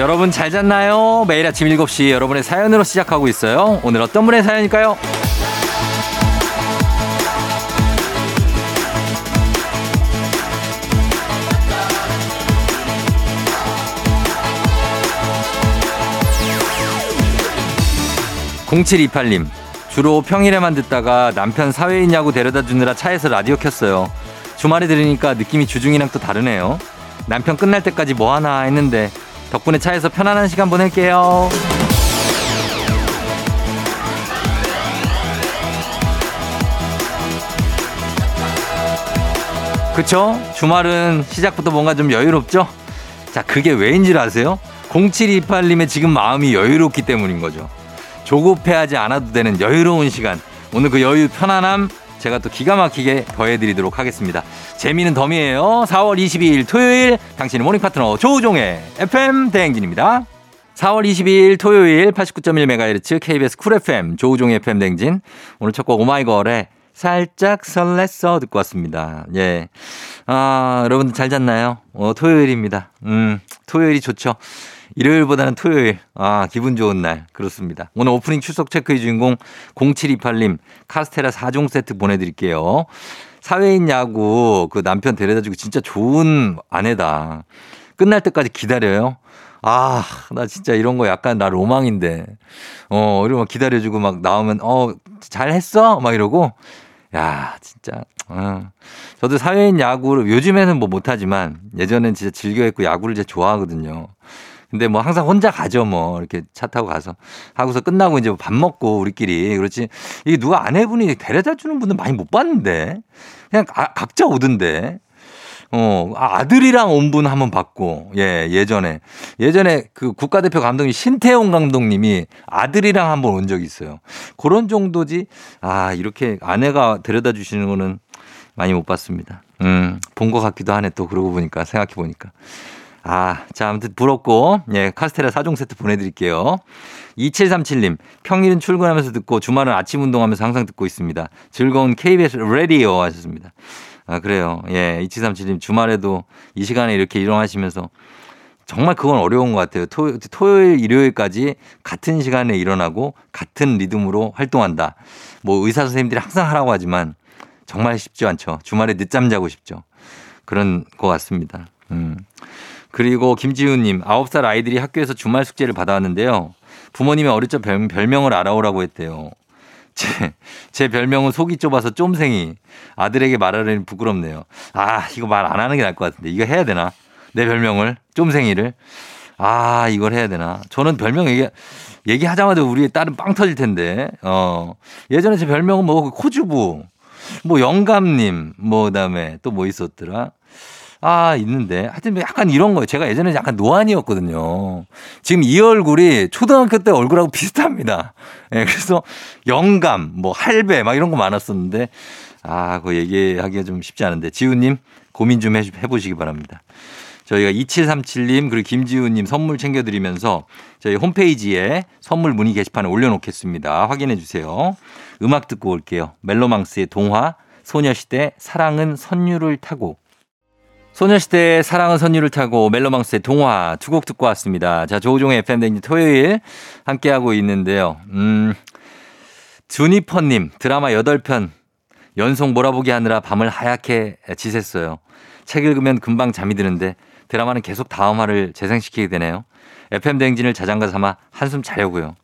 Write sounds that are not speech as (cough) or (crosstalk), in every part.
여러분 잘 잤나요? 매일 아침 7시 여러분의 사연으로 시작하고 있어요. 오늘 어떤 분의 사연일까요? 0728님, 주로 평일에만 듣다가 남편 사회인 야구 데려다 주느라 차에서 라디오 켰어요. 주말에 들으니까 느낌이 주중이랑 또 다르네요. 남편 끝날 때까지 뭐 하나 했는데 덕분에 차에서 편안한 시간 보낼게요. 그쵸? 주말은 시작부터 뭔가 좀 여유롭죠? 자, 그게 왜인지 아세요? 0728님의 지금 마음이 여유롭기 때문인 거죠. 조급해하지 않아도 되는 여유로운 시간. 오늘 그 여유 편안함 제가 또 기가 막히게 더해드리도록 하겠습니다. 재미는 덤이에요. 4월 22일 토요일 당신의 모닝 파트너 조우종의 FM 대행진입니다. 4월 22일 토요일 89.1MHz KBS Cool FM 조우종의 FM 대행진 오늘 첫 곡 오마이걸의 살짝 설렜어 듣고 왔습니다. 예. 아, 여러분들 잘 잤나요? 어, 토요일입니다. 음, 토요일이 좋죠. 일요일보다는 토요일. 아, 기분 좋은 날. 그렇습니다. 오늘 오프닝 출석 체크의 주인공 0728님 카스테라 4종 세트 보내드릴게요. 사회인 야구 그 남편 데려다 주고 진짜 좋은 아내다. 끝날 때까지 기다려요. 아, 나 진짜 이런 거 약간 나 로망인데. 어, 이러면 기다려주고 막 나오면, 어, 잘 했어? 막 이러고. 야, 진짜. 어. 저도 사회인 야구를 요즘에는 뭐 못하지만 예전엔 진짜 즐겨했고 야구를 진짜 좋아하거든요. 근데 뭐 항상 혼자 가죠 뭐 이렇게 차 타고 가서 하고서 끝나고 이제 밥 먹고 우리끼리 그렇지 이게 누가 아내분이 데려다 주는 분들 많이 못 봤는데 그냥 아, 각자 오던데 어, 아, 아들이랑 온 분 한번 봤고, 예, 예전에. 예전에 그 국가대표 감독님 신태용 감독님이 아들이랑 한번 온 적이 있어요. 그런 정도지, 아, 이렇게 아내가 데려다 주시는 거는 많이 못 봤습니다. 음, 본 것 같기도 하네, 또 그러고 보니까, 생각해 보니까. 아, 자, 아무튼 부럽고, 예, 카스테라 4종 세트 보내드릴게요. 2737님, 평일은 출근하면서 듣고 주말은 아침 운동하면서 항상 듣고 있습니다. 즐거운 KBS 라디오 하셨습니다. 아, 그래요. 예, 2737님, 주말에도 이 시간에 이렇게 일어나시면서 정말 그건 어려운 것 같아요. 토, 토요일, 일요일까지 같은 시간에 일어나고 같은 리듬으로 활동한다. 뭐 의사 선생님들이 항상 하라고 하지만 정말 쉽지 않죠. 주말에 늦잠 자고 싶죠. 그런 것 같습니다. 음. 그리고 김지훈님, 9살 아이들이 학교에서 주말 숙제를 받아왔는데요. 부모님이 어릴 적 별, 별명을 알아오라고 했대요. 제, 제 별명은 속이 좁아서 쫌생이. 아들에게 말하려니 부끄럽네요. 아, 이거 말 안 하는 게 나을 것 같은데. 이거 해야 되나? 내 별명을, 쫌생이를. 아, 이걸 해야 되나? 저는 별명 얘기, 얘기하자마자 우리 딸은 빵 터질 텐데. 어. 예전에 제 별명은 뭐, 그 코주부, 뭐, 영감님, 뭐, 그 다음에 또 뭐 있었더라? 아, 있는데. 하여튼 뭐 약간 이런 거예요. 제가 예전에 약간 노안이었거든요. 지금 이 얼굴이 초등학교 때 얼굴하고 비슷합니다. 예, 네, 그래서 영감, 뭐 할배 막 이런 거 많았었는데 아, 그거 얘기하기가 좀 쉽지 않은데. 지우님 고민 좀 해보시기 바랍니다. 저희가 2737님 그리고 김지우님 선물 챙겨드리면서 저희 홈페이지에 선물 문의 게시판에 올려놓겠습니다. 확인해 주세요. 음악 듣고 올게요. 멜로망스의 동화, 소녀시대 사랑은 선율을 타고 소녀시대의 사랑은 선율을 타고 멜로망스의 동화 두 곡 듣고 왔습니다. 자, 조우종의 FM댕지 토요일 함께하고 있는데요. 음, 주니퍼님 드라마 8편 연속 몰아보기 하느라 밤을 하얗게 지샜어요. 책 읽으면 금방 잠이 드는데 드라마는 계속 다음 화를 재생시키게 되네요. FM댕진을 자장가 삼아 한숨 자려고요.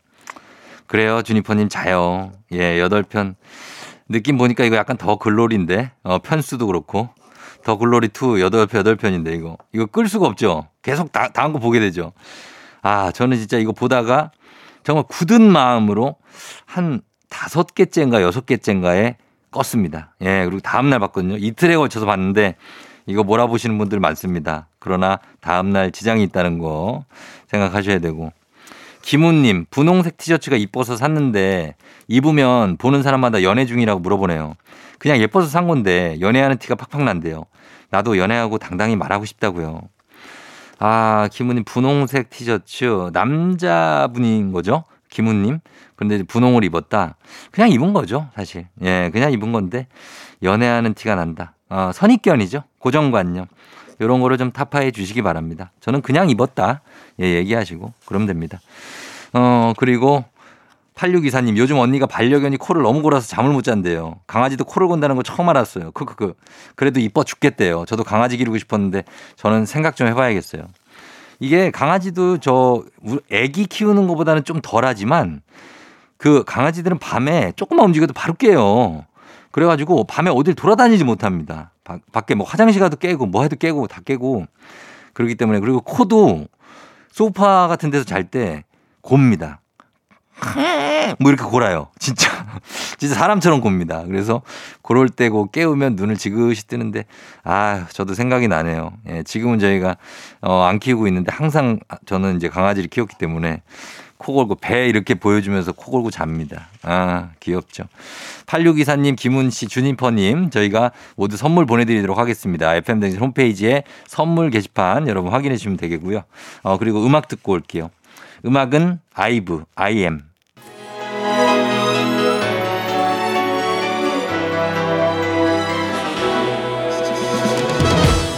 그래요, 주니퍼님 자요. 예, 8편. 느낌 보니까 이거 약간 더 글로리인데, 어, 편수도 그렇고. 더 글로리 2 8편 8편인데 이거. 이거 끌 수가 없죠. 계속 다, 다음 거 보게 되죠. 아, 저는 진짜 이거 보다가 정말 굳은 마음으로 한 다섯 개째인가 여섯 개째인가에 껐습니다. 예, 그리고 다음 날 봤거든요. 이틀에 걸쳐서 봤는데 이거 몰아보시는 분들 많습니다. 그러나 다음 날 지장이 있다는 거 생각하셔야 되고. 김훈님, 분홍색 티셔츠가 이뻐서 샀는데 입으면 보는 사람마다 연애 중이라고 물어보네요. 그냥 예뻐서 산 건데 연애하는 티가 팍팍 난대요. 나도 연애하고 당당히 말하고 싶다고요. 아, 김우님 분홍색 티셔츠 남자분인 거죠? 김우님. 그런데 분홍을 입었다. 그냥 입은 거죠, 사실. 예, 그냥 입은 건데 연애하는 티가 난다. 어, 선입견이죠. 고정관념. 이런 거를 좀 타파해 주시기 바랍니다. 저는 그냥 입었다. 예, 얘기하시고 그러면 됩니다. 어, 그리고 8624님, 요즘 언니가 반려견이 코를 너무 골아서 잠을 못 잔대요. 강아지도 코를 곤다는 거 처음 알았어요. 크크크. 그래도 이뻐 죽겠대요. 저도 강아지 기르고 싶었는데 저는 생각 좀 해봐야겠어요. 이게 강아지도 저 애기 키우는 것보다는 좀 덜하지만 그 강아지들은 밤에 조금만 움직여도 바로 깨요. 그래가지고 밤에 어딜 돌아다니지 못합니다. 밖에 뭐 화장실 가도 깨고 뭐 해도 깨고 다 깨고 그렇기 때문에 그리고 코도 소파 같은 데서 잘 때 곱니다. 뭐 이렇게 골아요. 진짜. (laughs) 진짜 사람처럼 곱니다. 그래서 고럴 때고 깨우면 눈을 지그시 뜨는데 아, 저도 생각이 나네요. 예, 지금은 저희가 어, 안 키우고 있는데 항상 저는 이제 강아지를 키웠기 때문에 코 골고 배 이렇게 보여주면서 코 골고 잡니다. 아, 귀엽죠. 8624님, 김훈 씨, 주니퍼님, 저희가 모두 선물 보내드리도록 하겠습니다. FM댕진 홈페이지에 선물 게시판 여러분 확인해 주시면 되겠고요. 어, 그리고 음악 듣고 올게요. 음악은 아이브, IM.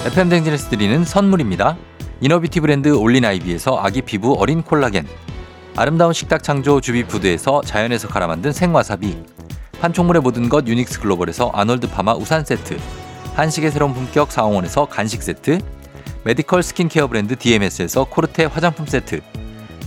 FM댕진에서 드리는 선물입니다. 이너비티 브랜드 올린아이비에서 아기 피부 어린 콜라겐. 아름다운 식탁 창조 주비푸드에서 자연에서 갈아 만든 생와사비. 판촉물의 모든 것 유닉스 글로벌에서 아놀드 파마 우산 세트. 한식의 새로운 품격 사홍원에서 간식 세트. 메디컬 스킨케어 브랜드 DMS에서 코르테 화장품 세트.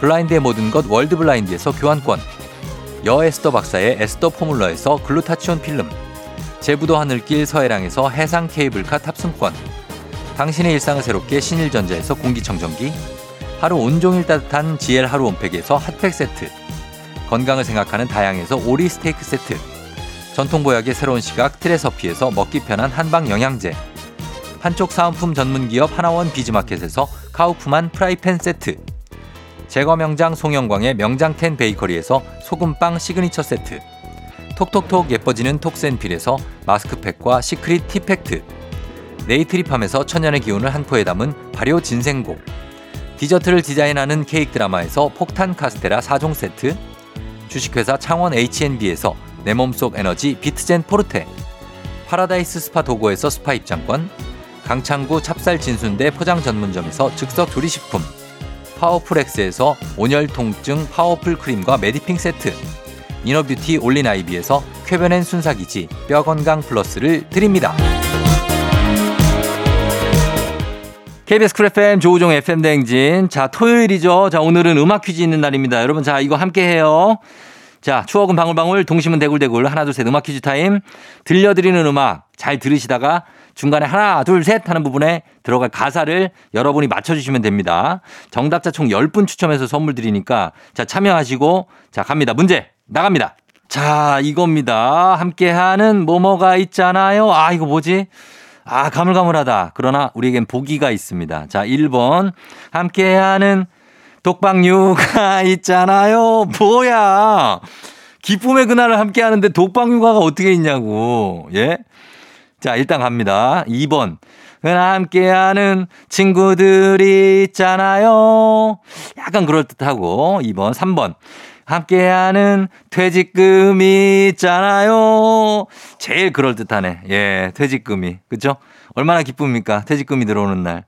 블라인드의 모든 것 월드블라인드에서 교환권. 여 에스더 박사의 에스더 포뮬러에서 글루타치온 필름. 제부도 하늘길 서해랑에서 해상 케이블카 탑승권. 당신의 일상을 새롭게 신일전자에서 공기청정기. 하루 온종일 따뜻한 GL 하루 온팩에서 핫팩 세트. 건강을 생각하는 다향에서 오리 스테이크 세트. 전통보약의 새로운 시각 트레서피에서 먹기 편한 한방 영양제. 판촉 사은품 전문기업 하나원 비즈마켓에서 카우프만 프라이팬 세트 제과 명장 송영광의 명장텐 베이커리에서 소금빵 시그니처 세트. 톡톡톡 예뻐지는 톡센필에서 마스크팩과 시크릿 티팩트. 네이트리팜에서 천연의 기운을 한 포에 담은 발효 진생고. 디저트를 디자인하는 케이크 드라마에서 폭탄 카스테라 4종 세트, 주식회사 창원 H&B에서 내 몸속 에너지 비트젠 포르테, 파라다이스 스파 도고에서 스파 입장권, 강창구 찹쌀 진순대 포장 전문점에서 즉석 조리식품, 파워풀엑스에서 온열 통증 파워풀 크림과 메디핑 세트, 이너뷰티 올린 아이비에서 쾌변엔 순사기지 뼈 건강 플러스를 드립니다. KBS 쿨 FM 조우종 FM 대행진. 자, 토요일이죠. 자, 오늘은 음악 퀴즈 있는 날입니다. 여러분, 자, 이거 함께 해요. 자, 추억은 방울방울, 동심은 대굴대굴. 하나, 둘, 셋. 음악 퀴즈 타임. 들려드리는 음악 잘 들으시다가 중간에 하나, 둘, 셋 하는 부분에 들어갈 가사를 여러분이 맞춰주시면 됩니다. 정답자 총 10분 추첨해서 선물 드리니까 자, 참여하시고 자, 갑니다. 문제 나갑니다. 자, 이겁니다. 함께하는 뭐뭐가 있잖아요. 아, 이거 뭐지? 아, 가물가물하다. 그러나 우리에겐 보기가 있습니다. 자, 1번. 함께하는 독방육아 (laughs) 있잖아요. 뭐야. 기쁨의 그날을 함께 하는데 독방육아가 어떻게 있냐고. 예? 자, 일단 갑니다. 2번. 함께하는 친구들이 있잖아요. 약간 그럴듯하고. 2번. 3번. 함께하는 퇴직금이 있잖아요. 제일 그럴듯하네. 예, 퇴직금이. 그죠? 얼마나 기쁩니까? 퇴직금이 들어오는 날.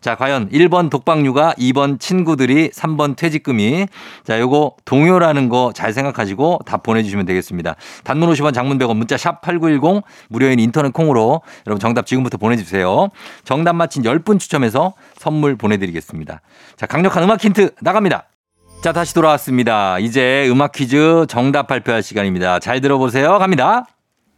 자, 과연 1번 독박류가 2번 친구들이, 3번 퇴직금이. 자, 요거 동요라는 거 잘 생각하시고 답 보내주시면 되겠습니다. 단문 50원 장문 100원 문자 샵 8910 무료인 인터넷 콩으로 여러분 정답 지금부터 보내주세요. 정답 맞힌 10분 추첨해서 선물 보내드리겠습니다. 자, 강력한 음악 힌트 나갑니다. 자, 다시 돌아왔습니다. 이제 음악 퀴즈 정답 발표할 시간입니다. 잘 들어보세요. 갑니다.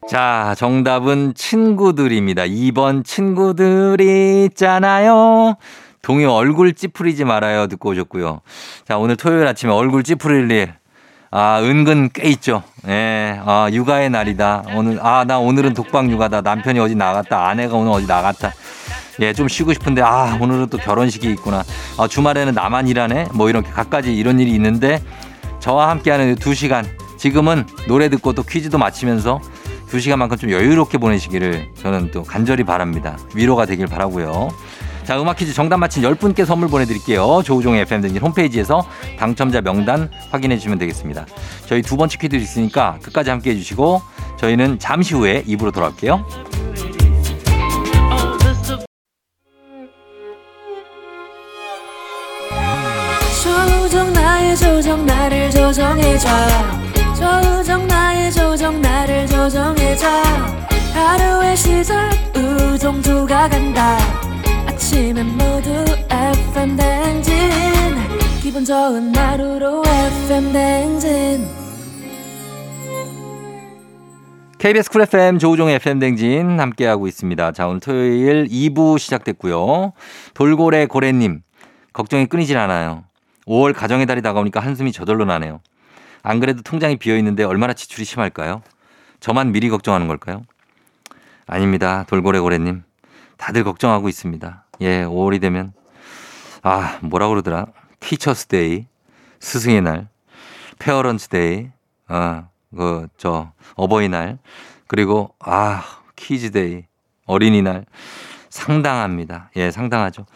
자, 정답은 친구들입니다. 2번 친구들이 있잖아요. 동요 얼굴 찌푸리지 말아요. 듣고 오셨고요. 자, 오늘 토요일 아침에 얼굴 찌푸릴 일. 아, 은근 꽤 있죠. 예, 아, 육아의 날이다. 오늘, 아, 나 오늘은 독방 육아다. 남편이 어디 나갔다. 아내가 오늘 어디 나갔다. 예, 좀 쉬고 싶은데 아, 오늘은 또 결혼식이 있구나. 아, 주말에는 나만 일하네. 뭐 이렇게 갖가지 이런 일이 있는데 저와 함께하는 두 시간 지금은 노래 듣고 또 퀴즈도 마치면서 두 시간만큼 좀 여유롭게 보내시기를 저는 또 간절히 바랍니다. 위로가 되길 바라고요. 자, 음악 퀴즈 정답 맞힌 10분께 선물 보내드릴게요. 조우종의 FM등진 홈페이지에서 당첨자 명단 확인해 주시면 되겠습니다. 저희 두 번째 퀴즈 있으니까 끝까지 함께 해주시고 저희는 잠시 후에 입으로 돌아올게요. 조정 나의 조정 나를 조정해줘 조정 나의 조정 나를 조정해줘 하루의 시절 우정조가 간다 아침엔 모두 FM 댕진 기분 좋은 하루로 FM 댕진 KBS 쿨 FM 조우종 FM 댕진 함께하고 있습니다. 자, 오늘 토요일 2부 시작됐고요. 돌고래 고래님, 걱정이 끊이질 않아요. 5월 가정의 달이 다가오니까 한숨이 저절로 나네요. 안 그래도 통장이 비어 있는데 얼마나 지출이 심할까요? 저만 미리 걱정하는 걸까요? 아닙니다. 돌고래 고래님. 다들 걱정하고 있습니다. 예, 5월이 되면 아, 뭐라 그러더라? Teacher's Day, 스승의 날, Parents' Day, 아, 그, 저, 어버이날, 그리고, 아, Kids Day, 어린이날. 상당합니다. 예, 상당하죠.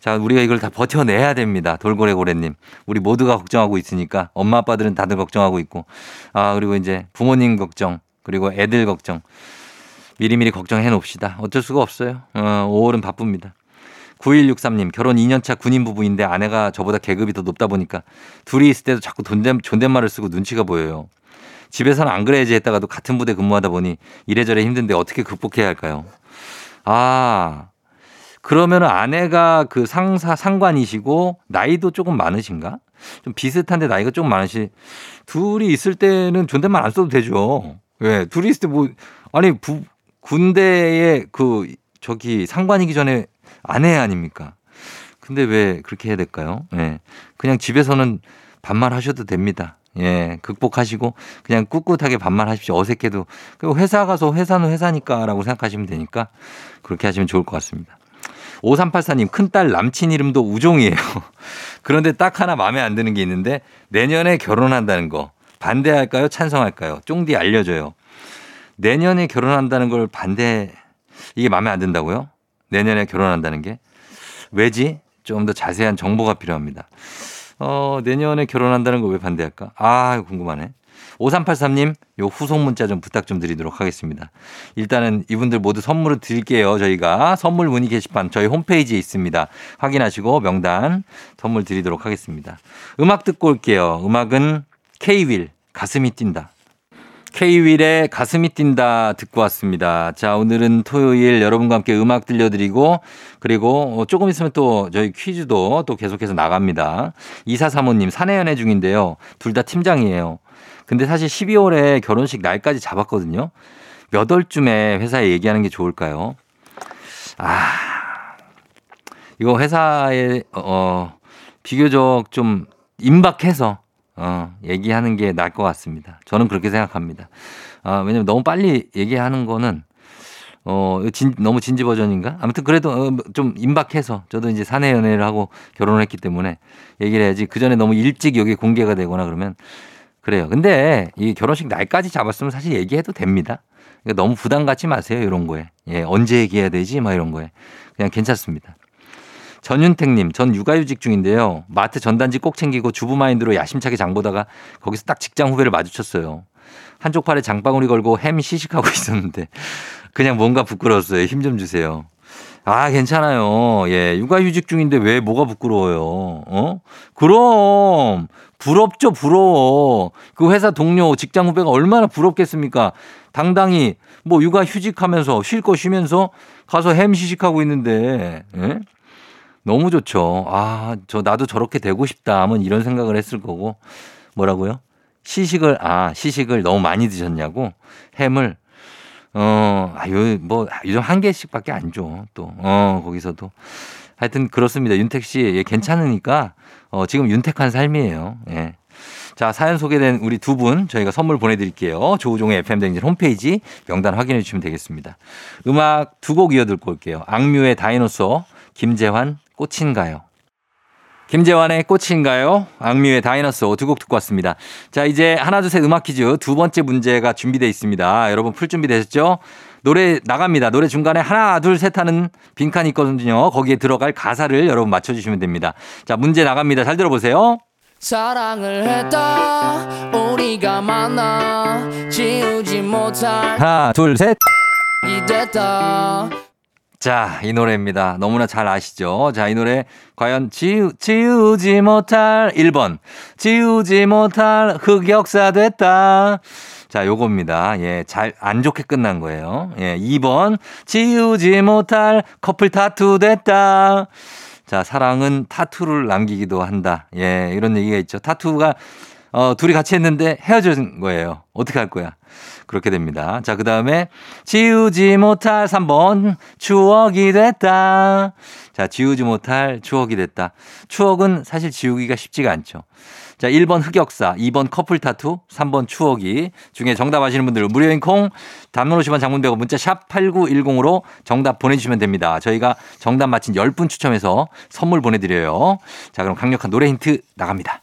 자, 우리가 이걸 다 버텨내야 됩니다. 돌고래 고래님. 우리 모두가 걱정하고 있으니까 엄마 아빠들은 다들 걱정하고 있고, 아, 그리고 이제 부모님 걱정, 그리고 애들 걱정. 미리미리 걱정해 놓읍시다. 어쩔 수가 없어요. 어, 5월은 바쁩니다. 9163님, 결혼 2년차 군인 부부인데 아내가 저보다 계급이 더 높다 보니까 둘이 있을 때도 자꾸 존댓, 존댓말을 쓰고 눈치가 보여요. 집에서는 안 그래야지 했다가도 같은 부대 근무하다 보니 이래저래 힘든데 어떻게 극복해야 할까요? 아, 그러면 아내가 그 상사, 상관이시고 나이도 조금 많으신가? 좀 비슷한데 나이가 조금 많으시, 둘이 있을 때는 존댓말 안 써도 되죠. 왜? 둘이 있을 때 뭐, 아니, 부, 군대에 그, 저기 상관이기 전에 아내 아닙니까? 근데 왜 그렇게 해야 될까요? 예. 그냥 집에서는 반말 하셔도 됩니다. 예, 극복하시고 그냥 꿋꿋하게 반말하십시오. 어색해도 그리고 회사 가서 회사는 회사니까라고 생각하시면 되니까 그렇게 하시면 좋을 것 같습니다. 5384님 큰딸 남친 이름도 우종이에요. (laughs) 그런데 딱 하나 마음에 안 드는 게 있는데 내년에 결혼한다는 거 반대할까요? 찬성할까요? 쫑디 알려줘요. 내년에 결혼한다는 걸 반대 이게 마음에 안 든다고요? 내년에 결혼한다는 게 왜지? 좀 더 자세한 정보가 필요합니다. 어, 내년에 결혼한다는 거왜 반대할까? 아, 궁금하네. 5383님, 요 후속 문자 좀 부탁 좀 드리도록 하겠습니다. 일단은 이분들 모두 선물을 드릴게요. 저희가 선물 문의 게시판 저희 홈페이지에 있습니다. 확인하시고 명단 선물 드리도록 하겠습니다. 음악 듣고 올게요. 음악은 K-윌 가슴이 뛴다. K-윌의 가슴이 뛴다 듣고 왔습니다. 자, 오늘은 토요일 여러분과 함께 음악 들려드리고 그리고 조금 있으면 또 저희 퀴즈도 또 계속해서 나갑니다. 이사사모님 사내연애 중인데요. 둘 다 팀장이에요. 근데 사실 12월에 결혼식 날까지 잡았거든요. 몇 월쯤에 회사에 얘기하는 게 좋을까요? 아, 이거 회사에, 어, 비교적 좀 임박해서, 어, 얘기하는 게 나을 것 같습니다. 저는 그렇게 생각합니다. 아, 왜냐면 너무 빨리 얘기하는 거는, 어, 진, 너무 진지 버전인가? 아무튼 그래도 어, 좀 임박해서 저도 이제 사내 연애를 하고 결혼을 했기 때문에 얘기를 해야지 그 전에 너무 일찍 여기 공개가 되거나 그러면 그래요. 근데 이 결혼식 날까지 잡았으면 사실 얘기해도 됩니다. 그러니까 너무 부담 갖지 마세요. 이런 거에. 예, 언제 얘기해야 되지? 막 이런 거에. 그냥 괜찮습니다. 전윤택님, 전 육아휴직 중인데요. 마트 전단지 꼭 챙기고 주부 마인드로 야심차게 장 보다가 거기서 딱 직장 후배를 마주쳤어요. 한쪽 팔에 장바구니 걸고 햄 시식하고 (laughs) 있었는데 그냥 뭔가 부끄러웠어요. 힘 좀 주세요. 아, 괜찮아요. 예, 육아휴직 중인데 왜 뭐가 부끄러워요? 어? 그럼 부럽죠, 부러워. 그 회사 동료, 직장 후배가 얼마나 부럽겠습니까? 당당히 뭐 육아 휴직하면서 쉴 거 쉬면서 가서 햄 시식하고 있는데, 예? 너무 좋죠. 아, 저 나도 저렇게 되고 싶다 하면 이런 생각을 했을 거고, 뭐라고요? 시식을, 아, 시식을 너무 많이 드셨냐고? 햄을 어, 아유, 뭐, 요즘 한 개씩밖에 안 줘. 또, 어, 거기서도. 하여튼 그렇습니다. 윤택 씨, 예, 괜찮으니까, 어, 지금 윤택한 삶이에요. 예. 자, 사연 소개된 우리 두 분 저희가 선물 보내드릴게요. 조우종의 FM댕진 홈페이지 명단 확인해 주시면 되겠습니다. 음악 두 곡 이어 듣고 올게요. 악뮤의 다이노소, 김재환, 꽃인가요? 김재환의 꽃인가요? 악뮤의 다이너소 두곡 듣고 왔습니다. 자, 이제 하나, 둘, 셋 음악 퀴즈 두 번째 문제가 준비되어 있습니다. 여러분 풀 준비 되셨죠? 노래 나갑니다. 노래 중간에 하나, 둘, 셋 하는 빈칸이 있거든요. 거기에 들어갈 가사를 여러분 맞춰주시면 됩니다. 자, 문제 나갑니다. 잘 들어보세요. 사랑을 했다 우리가 만나 지우지 못할 하나, 둘, 셋. 이 됐다 자, 이 노래입니다. 너무나 잘 아시죠? 자, 이 노래 과연 지우, 지우지 못할 1번. 지우지 못할 흑역사 됐다. 자, 요겁니다. 예, 잘, 안 좋게 끝난 거예요. 예, 2번. 지우지 못할 커플 타투 됐다. 자, 사랑은 타투를 남기기도 한다. 예, 이런 얘기가 있죠. 타투가, 어, 둘이 같이 했는데 헤어진 거예요. 어떻게 할 거야? 그렇게 됩니다. 자, 그 다음에 지우지 못할 3번 추억이 됐다. 자, 지우지 못할 추억이 됐다. 추억은 사실 지우기가 쉽지가 않죠. 자, 1번 흑역사, 2번 커플 타투, 3번 추억이 중에 정답 아시는 분들 무료인 콩, 단문 50원 장문 100원 문자 샵 8910으로 정답 보내주시면 됩니다. 저희가 정답 맞힌 10분 추첨해서 선물 보내드려요. 자, 그럼 강력한 노래 힌트 나갑니다.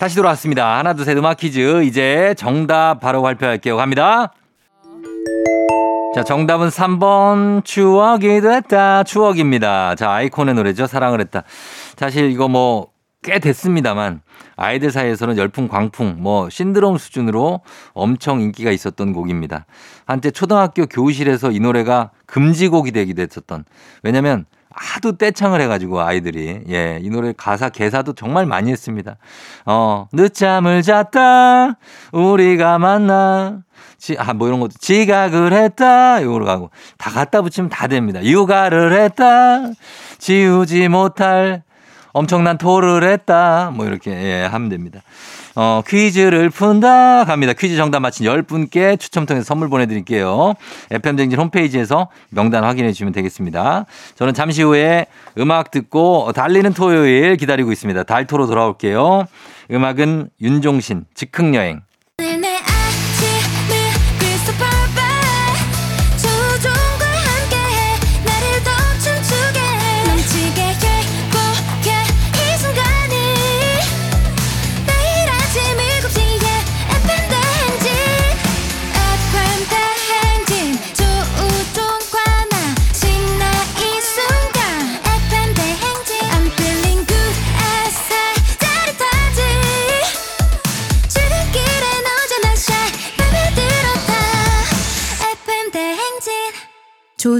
다시 돌아왔습니다. 하나, 둘, 셋 음악 퀴즈. 이제 정답 바로 발표할게요. 갑니다. 자, 정답은 3번 추억이 됐다. 추억입니다. 자, 아이콘의 노래죠. 사랑을 했다. 사실 이거 뭐 꽤 됐습니다만 아이들 사이에서는 열풍 광풍 뭐 신드롬 수준으로 엄청 인기가 있었던 곡입니다. 한때 초등학교 교실에서 이 노래가 금지곡이 되기도 했었던 왜냐면 하 도 떼창을 해가지고 아이들이 예 이 노래 가사 개사도 정말 많이 했습니다. 어 늦잠을 잤다 우리가 만나 아뭐 이런 것도 지각을 했다 이거로 가고 다 갖다 붙이면 다 됩니다. 육아를 했다 지우지 못할 엄청난 토를 했다 뭐 이렇게 예, 하면 됩니다. 어, 퀴즈를 푼다 갑니다. 퀴즈 정답 맞힌 10분께 추첨 통해서 선물 보내드릴게요. FM쟁진 홈페이지에서 명단 확인해 주시면 되겠습니다. 저는 잠시 후에 음악 듣고 달리는 토요일 기다리고 있습니다. 달토로 돌아올게요. 음악은 윤종신, 즉흥여행.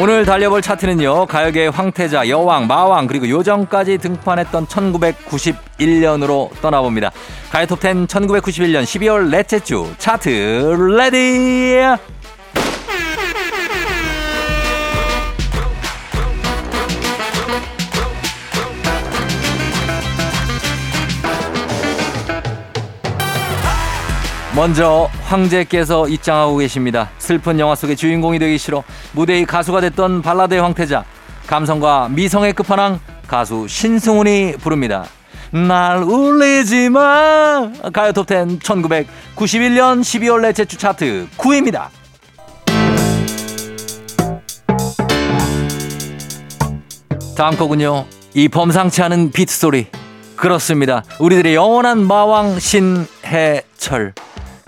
오늘 달려볼 차트는요 가요계의 황태자 여왕 마왕 그리고 요정까지 등판했던 1991년으로 떠나봅니다. 가요톱10 1991년 12월 넷째 주 차트 ready 먼저 황제께서 입장하고 계십니다. 슬픈 영화 속의 주인공이 되기 싫어 무대의 가수가 됐던 발라드의 황태자 감성과 미성의 끝판왕 가수 신승훈이 부릅니다. 날 울리지 마 가요 톱10 1991년 12월 넷째 주 차트 9위입니다. 다음 곡은요. 이 범상치 않은 비트 소리. 그렇습니다. 우리들의 영원한 마왕 신해철.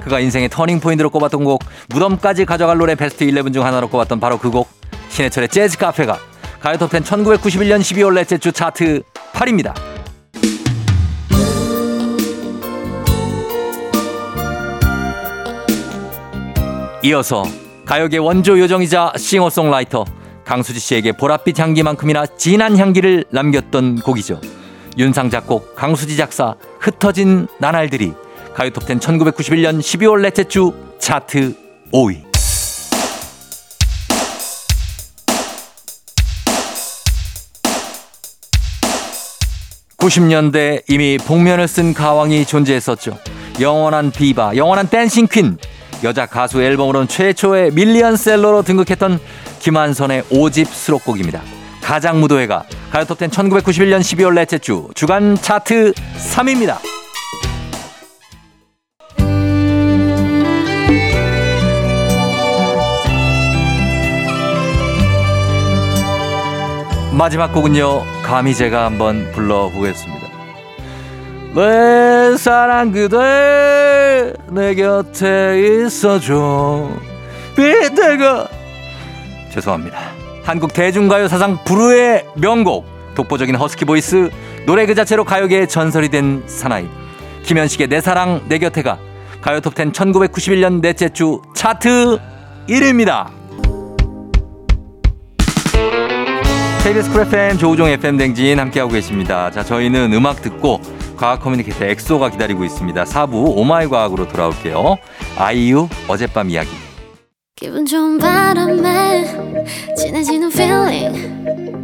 그가 인생의 터닝 포인트로 꼽았던 곡, 무덤까지 가져갈 노래 베스트 11 중 하나로 꼽았던 바로 그 곡, 신해철의 재즈 카페가 가요톱10 1991년 12월 넷째 주 차트 8입니다. 이어서 가요계 원조 요정이자 싱어송라이터 강수지 씨에게 보랏빛 향기만큼이나 진한 향기를 남겼던 곡이죠. 윤상 작곡, 강수지 작사, 흩어진 나날들이 가요톱텐 1991년 12월 넷째 주 차트 5위. 90년대 이미 복면을 쓴 가왕이 존재했었죠. 영원한 비바, 영원한 댄싱 퀸. 여자 가수 앨범으로는 최초의 밀리언셀러로 등극했던 김한선의 5집 수록곡입니다. 가장 무도회가 가요톱텐 1991년 12월 넷째 주 주간 차트 3위입니다. 마지막 곡은요. 감히 제가 한번 불러보겠습니다. 내 사랑 그대 내 곁에 있어줘 비대가 죄송합니다. 한국 대중가요 사상 불후의 명곡 독보적인 husky voice 노래 그 자체로 가요계의 전설이 된 사나이 김현식의 내 사랑 내 곁에가 가요 톱10 1991년 넷째 주 차트 1위입니다. KBS 쿨 FM 조우종 FM 댕진 함께하고 계십니다. 자, 저희는 음악 듣고 과학 커뮤니케이터 엑소가 기다리고 있습니다. 4부 오마이 과학으로 돌아올게요. 아이유 어젯밤 이야기. 기분 좋은 바람에 진해지는 feeling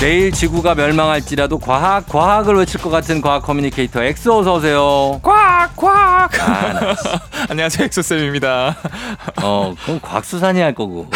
내일 지구가 멸망할지라도 과학 과학을 외칠 것 같은 과학 커뮤니케이터 엑소 어서 오세요. 꽉! 꽉! 아, 나, (laughs) 안녕하세요 엑소 쌤입니다 어, 그럼 곽수산이 할 거고.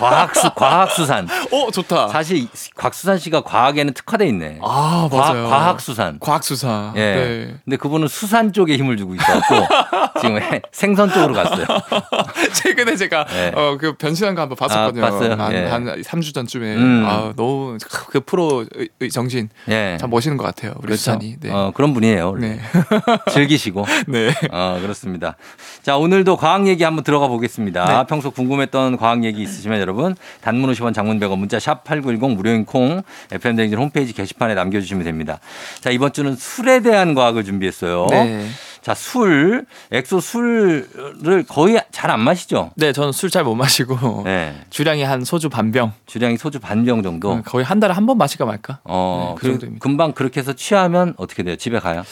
과학수 과학수산. 오 좋다 사실 이- 곽수산 씨가 과학에는 특화돼 있네. 아 맞아요 과학, 수산 과학수사 예. 네. 근데 그분은 수산 쪽에 힘을 주고 있었고 (laughs) 지금 해- 생선 쪽으로 갔어요. (laughs) 최근에 제가 네. 어, 그 변신한 거 한번 봤었거든요 아, 봤어요? 한, 예. 한 3주 전쯤에 음. 아, 너무 그 프로 의- 의 정신 예. 참 멋있는 것 같아요 우리 그렇죠. 수산이 네. 어, 그런 분이에요. 네. (laughs) 즐기시고. (laughs) 네. 어, 그렇습니다. 자, 오늘도 과학 얘기 한번 들어가 보겠습니다. 네. 평소 궁금했던 과학 얘기 있으시면 여러분 단문 50원 장문 100원 문자 샵 8910 무료인 콩 FM 댕진 홈페이지 게시판에 남겨 주시면 됩니다. 자, 이번 주는 술에 대한 과학을 준비했어요. 네. 자, 술. 엑소 술을 거의 잘 안 마시죠? 네, 저는 술 잘 못 마시고 네. 주량이 한 소주 반 병 주량이 소주 반 병 정도. 거의 한 달에 한 번 마실까 말까 어, 네, 그그 정도입니다. 금방 그렇게 해서 취하면 어떻게 돼요? 집에 가요?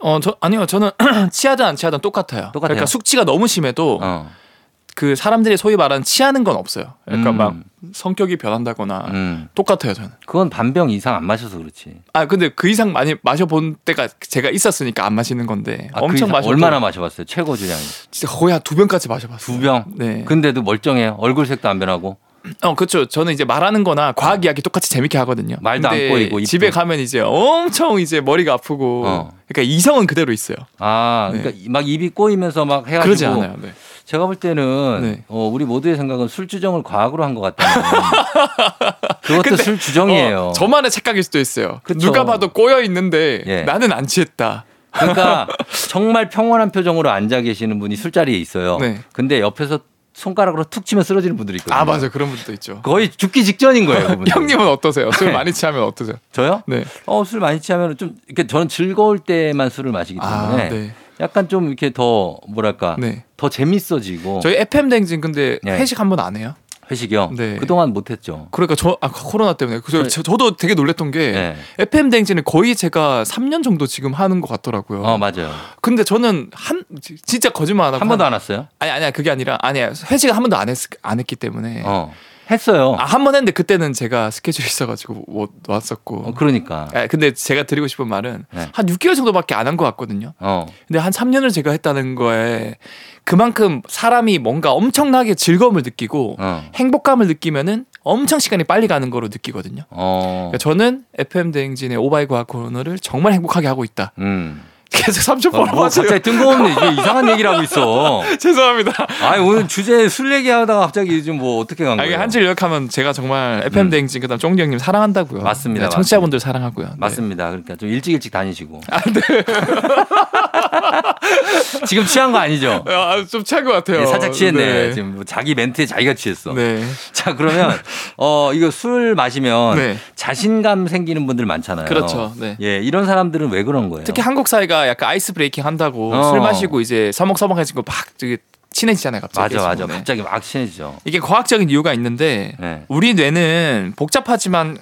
어, 저 아니요. 저는 (clears throat) 취하든 안 취하든 똑같아요. 똑같아요? 그러니까 숙취가 너무 심해도 어. 그 사람들이 소위 말하는 취하는 건 없어요. 그러니까 음. 막 성격이 변한다거나 음. 똑같아요, 저는. 그건 반병 이상 안 마셔서 그렇지. 아, 근데 그 이상 많이 마셔본 때가 제가 있었으니까 안 마시는 건데 아, 그 엄청 이상 마셔. 얼마나 마셔봤어요? 최고 주량이 진짜 거의 한 두 병까지 마셔봤어요. 두 병. 네. 근데도 멀쩡해요. 얼굴색도 안 변하고. 어, 그렇죠. 저는 이제 말하는 거나 과학 이야기 똑같이 재밌게 하거든요. 말도 안 꼬이고. 집에 가면 이제 엄청 이제 머리가 아프고 어. 그러니까 이성은 그대로 있어요. 아, 네. 그러니까 막 입이 꼬이면서 막 해가지고. 그러지 않아요. 네. 제가 볼 때는 네. 어, 우리 모두의 생각은 술 주정을 과학으로 한 것 같다는. (laughs) 그것도 술 주정이에요. 어, 저만의 착각일 수도 있어요. 그쵸. 누가 봐도 꼬여 있는데 예. 나는 안 취했다. 그러니까 (laughs) 정말 평온한 표정으로 앉아 계시는 분이 술자리에 있어요. 네. 근데 옆에서 손가락으로 툭 치면 쓰러지는 분들이 있거든요. 아 맞아 그런 분도 있죠. 거의 죽기 직전인 거예요. 그분. 형님은 어떠세요? 술 네. 많이 취하면 어떠세요? 저요? 네. 어, 술 많이 취하면 좀, 이렇게 저는 즐거울 때만 술을 마시기 때문에 아, 네. 약간 좀 이렇게 더 뭐랄까 네. 더 재밌어지고 저희 FM 댕진 근데 네. 회식 한 번 안 해요? 회식이요. 네. 그동안 못했죠. 그러니까 저 아, 코로나 때문에 저, 네. 저, 저도 되게 놀랬던 게 네. FM 댕진을 거의 제가 3년 정도 지금 하는 것 같더라고요. 어 맞아요. 근데 저는 한 지- 진짜 거짓말 안 하고 한 번도 안 왔어요. 아니 아니야 그게 아니라 아니야 회식을 한 번도 안 했 안 했기 때문에 어 했어요. 아 한 번 했는데 그때는 제가 스케줄이 있어가지고 못 왔었고. 어, 그러니까. 아, 근데 제가 드리고 싶은 말은 네. 한 6개월 정도밖에 안 한 것 같거든요. 어 근데 한 3년을 제가 했다는 거에 그만큼 사람이 뭔가 엄청나게 즐거움을 느끼고 어. 행복감을 느끼면은 엄청 시간이 빨리 가는 거로 느끼거든요. 어. 그러니까 저는 FM 대행진의 오바이 과학 코너를 정말 행복하게 하고 있다. 음. 계속 3초 어, 벌어 뭐. 갑자기 뜬금없는 이게 (laughs) 이상한 얘기를 하고 있어. 죄송합니다. 아니 오늘 주제 술 얘기하다가 갑자기 좀 뭐 어떻게 간 아, 이게 거예요? 한줄 요약하면 제가 정말 FM 음. 대행진 그다음 쫑디 형님 사랑한다고요. 맞습니다, 네, 청취자분들 사랑하고요. 네. 맞습니다. 그러니까 좀 일찍 일찍 다니시고. 아, 네. (laughs) 지금 취한 거 아니죠? 아, 좀 취한 것 같아요. 네, 살짝 취했네. 네. 지금 뭐 자기 멘트에 자기가 취했어. 네. 자, 그러면 어 이거 술 마시면 네. 자신감 생기는 분들 많잖아요. 그렇죠. 네. 예, 이런 사람들은 왜 그런 거예요? 특히 한국 사회가 약간 아이스 브레이킹 한다고 어. 술 마시고 이제 서먹서먹해지고 막 되게 친해지잖아요, 갑자기. 맞아, 맞아. 네. 갑자기 막 친해지죠. 이게 과학적인 이유가 있는데 네. 우리 뇌는 복잡하지만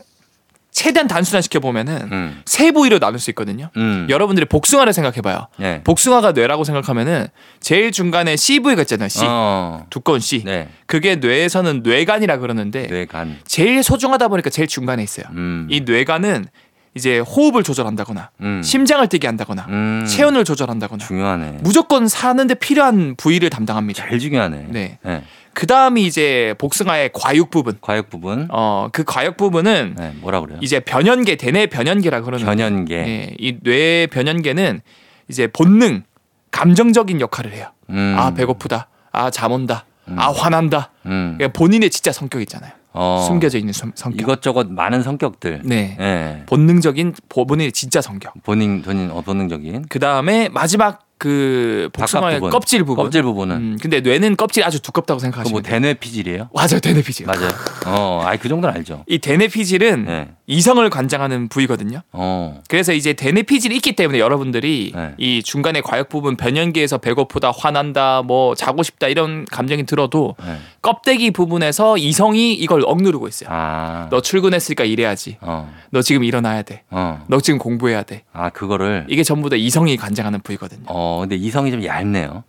최대한 단순화시켜 보면은 음. 세 부위로 나눌 수 있거든요. 음. 여러분들이 복숭아를 생각해봐요. 네. 복숭아가 뇌라고 생각하면은 제일 중간에 C 부위가 있잖아요. C 어. 두꺼운 C. 네. 그게 뇌에서는 뇌간이라 그러는데 뇌간. 제일 소중하다 보니까 제일 중간에 있어요. 음. 이 뇌간은 이제 호흡을 조절한다거나 음. 심장을 뛰게 한다거나 음. 체온을 조절한다거나 중요하네. 무조건 사는데 필요한 부위를 담당합니다. 제일 중요하네. 네. 네. 그 다음이 이제 복숭아의 과육 부분. 과역 부분. 어, 그 과육 부분은 네. 뭐라 그래요? 이제 변연계, 대뇌 변연계라 그러는. 변연계. 예, 이뇌 변연계는 이제 본능, 감정적인 역할을 해요. 음. 아 배고프다, 아 잠 온다, 아 화난다. 음. 그러니까 본인의 진짜 성격 있잖아요. 어. 숨겨져 있는 성, 성격. 이것저것 많은 성격들. 네. 예. 본능적인 보- 본인의 진짜 성격. 본인 본인 어, 본능적인 그 다음에 마지막 그 복숭아의 부분. 껍질 부분. 껍질 부분은 음, 근데 뇌는 껍질이 아주 두껍다고 그 생각하시면 뭐. 대뇌 피질이에요? 맞아요, 대뇌 피질. 맞아요. 어, 아이 그 정도는 알죠. 이 대뇌 피질은 네. 이성을 관장하는 부위거든요. 어. 그래서 이제 대뇌 피질이 있기 때문에 여러분들이 네. 이 중간에 과역 부분 변연기에서 배고프다, 화난다, 뭐 자고 싶다 이런 감정이 들어도 네. 껍데기 부분에서 이성이 이걸 억누르고 있어요. 아. 너 출근했으니까 일해야지. 어. 너 지금 일어나야 돼. 어. 너 지금 공부해야 돼. 아, 그거를 이게 전부 다 이성이 관장하는 부위거든요. 어, 근데 이성이 좀 얇네요.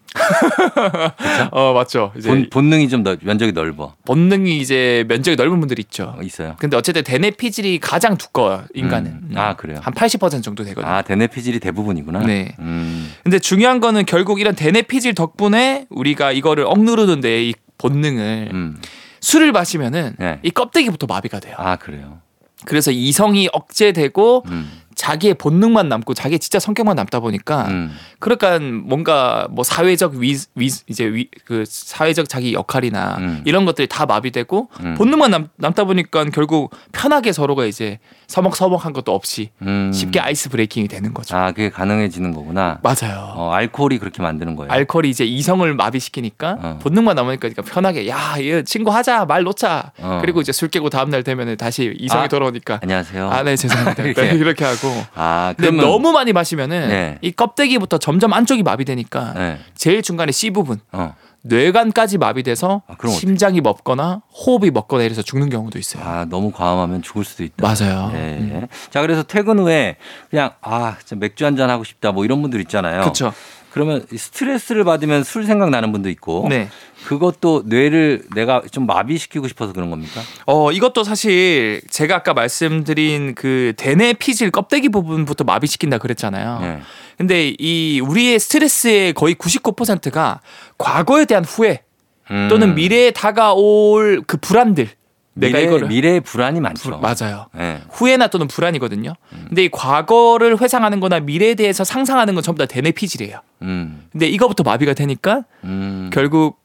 어 맞죠. 이제 본, 본능이 좀더 면적이 넓어. 본능이 이제 면적이 넓은 분들이 있죠. 어, 있어요. 근데 어쨌든 대뇌 피질이 가장 두꺼워요 인간은. 음. 아, 그래요? 한 80% 정도 되거든요. 아, 대뇌 피질이 대부분이구나. 네. 음. 근데 중요한 거는 결국 이런 대뇌 피질 덕분에 우리가 이거를 억누르는데 이 본능을 음. 술을 마시면은 네. 이 껍데기부터 마비가 돼요. 아, 그래요. 그래서 이성이 억제되고 음. 자기의 본능만 남고 자기의 진짜 성격만 남다 보니까 음. 그러니까 뭔가 뭐 사회적 위, 위 이제 위, 그 사회적 자기 역할이나 음. 이런 것들이 다 마비되고 음. 본능만 남, 남다 보니까 결국 편하게 서로가 이제 서먹서먹한 것도 없이 음. 쉽게 아이스 브레이킹이 되는 거죠. 아, 그게 가능해지는 거구나. 맞아요. 어, 알코올이 그렇게 만드는 거예요. 알코올이 이제 이성을 마비시키니까 어. 본능만 남으니까 그러니까 편하게 야, 얘 친구 하자, 말 놓자. 어. 그리고 이제 술 깨고 다음 날 되면은 다시 이성이 아, 돌아오니까 안녕하세요. 아, 네, 죄송합니다. (laughs) 네, 이렇게 하고. 아, 근데 너무 많이 마시면은 네. 이 껍데기부터 점점 안쪽이 마비되니까 네. 제일 중간에 C 부분 어. 뇌관까지 마비돼서 아? 심장이 멎거나 호흡이 멎거나 이래서 죽는 경우도 있어요. 아, 너무 과음하면 죽을 수도 있다. 맞아요. 예. 음. 자, 그래서 퇴근 후에 그냥 아, 맥주 한 잔 하고 싶다. 뭐 이런 분들 있잖아요. 그렇죠. 그러면 이 스트레스를 받으면 술 생각 나는 분도 있고 네. 그것도 뇌를 내가 좀 마비시키고 싶어서 그런 겁니까? 어, 이것도 사실 제가 아까 말씀드린 그 대뇌 피질 껍데기 부분부터 마비시킨다 그랬잖아요. 네. 근데 이 우리의 스트레스의 거의 99%가 과거에 대한 후회 음. 또는 미래에 다가올 그 불안들. 내가 미래, 이거를 미래의 불안이 많죠. 맞아요. 예. 후회나 또는 불안이거든요. 음. 근데 이 과거를 회상하는 거나 미래에 대해서 상상하는 건 전부 다 대뇌 피질이에요. 음. 근데 이거부터 마비가 되니까 음. 결국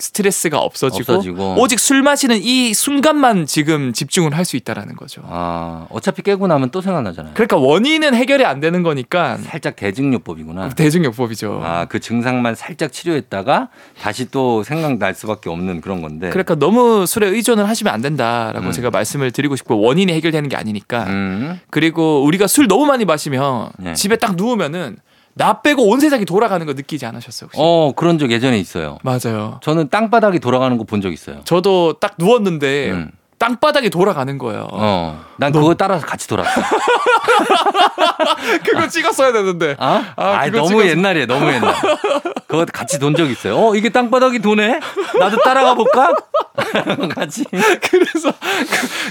스트레스가 없어지고, 없어지고. 오직 술 마시는 이 순간만 지금 집중을 할 수 있다라는 거죠. 아, 어차피 깨고 나면 또 생각나잖아요. 그러니까 원인은 해결이 안 되는 거니까 살짝 대증요법이구나. 대중요법이죠. 아, 그 증상만 살짝 치료했다가 다시 또 생각날 수밖에 없는 그런 건데. 그러니까 너무 술에 의존을 하시면 안 된다라고 음. 제가 말씀을 드리고 싶고 원인이 해결되는 게 아니니까. 음. 그리고 우리가 술 너무 많이 마시면 네. 집에 딱 누우면은 나 빼고 온 세상이 돌아가는 거 느끼지 않으셨어요 혹시? 어, 그런 적 예전에 있어요. 맞아요. 저는 땅바닥이 돌아가는 거 본 적 있어요. 저도 딱 누웠는데 음. 땅바닥이 돌아가는 거예요. 어. 난 그거 따라서 같이 돌았어. (laughs) 그거 찍었어야 되는데. 아? 아, 아, 그거 너무 찍어서- 옛날이에요. 너무 옛날. 그거 같이 돈 적 있어요. 어, 이게 땅바닥이 도네? 나도 따라가 볼까? (laughs) 같이. 그래서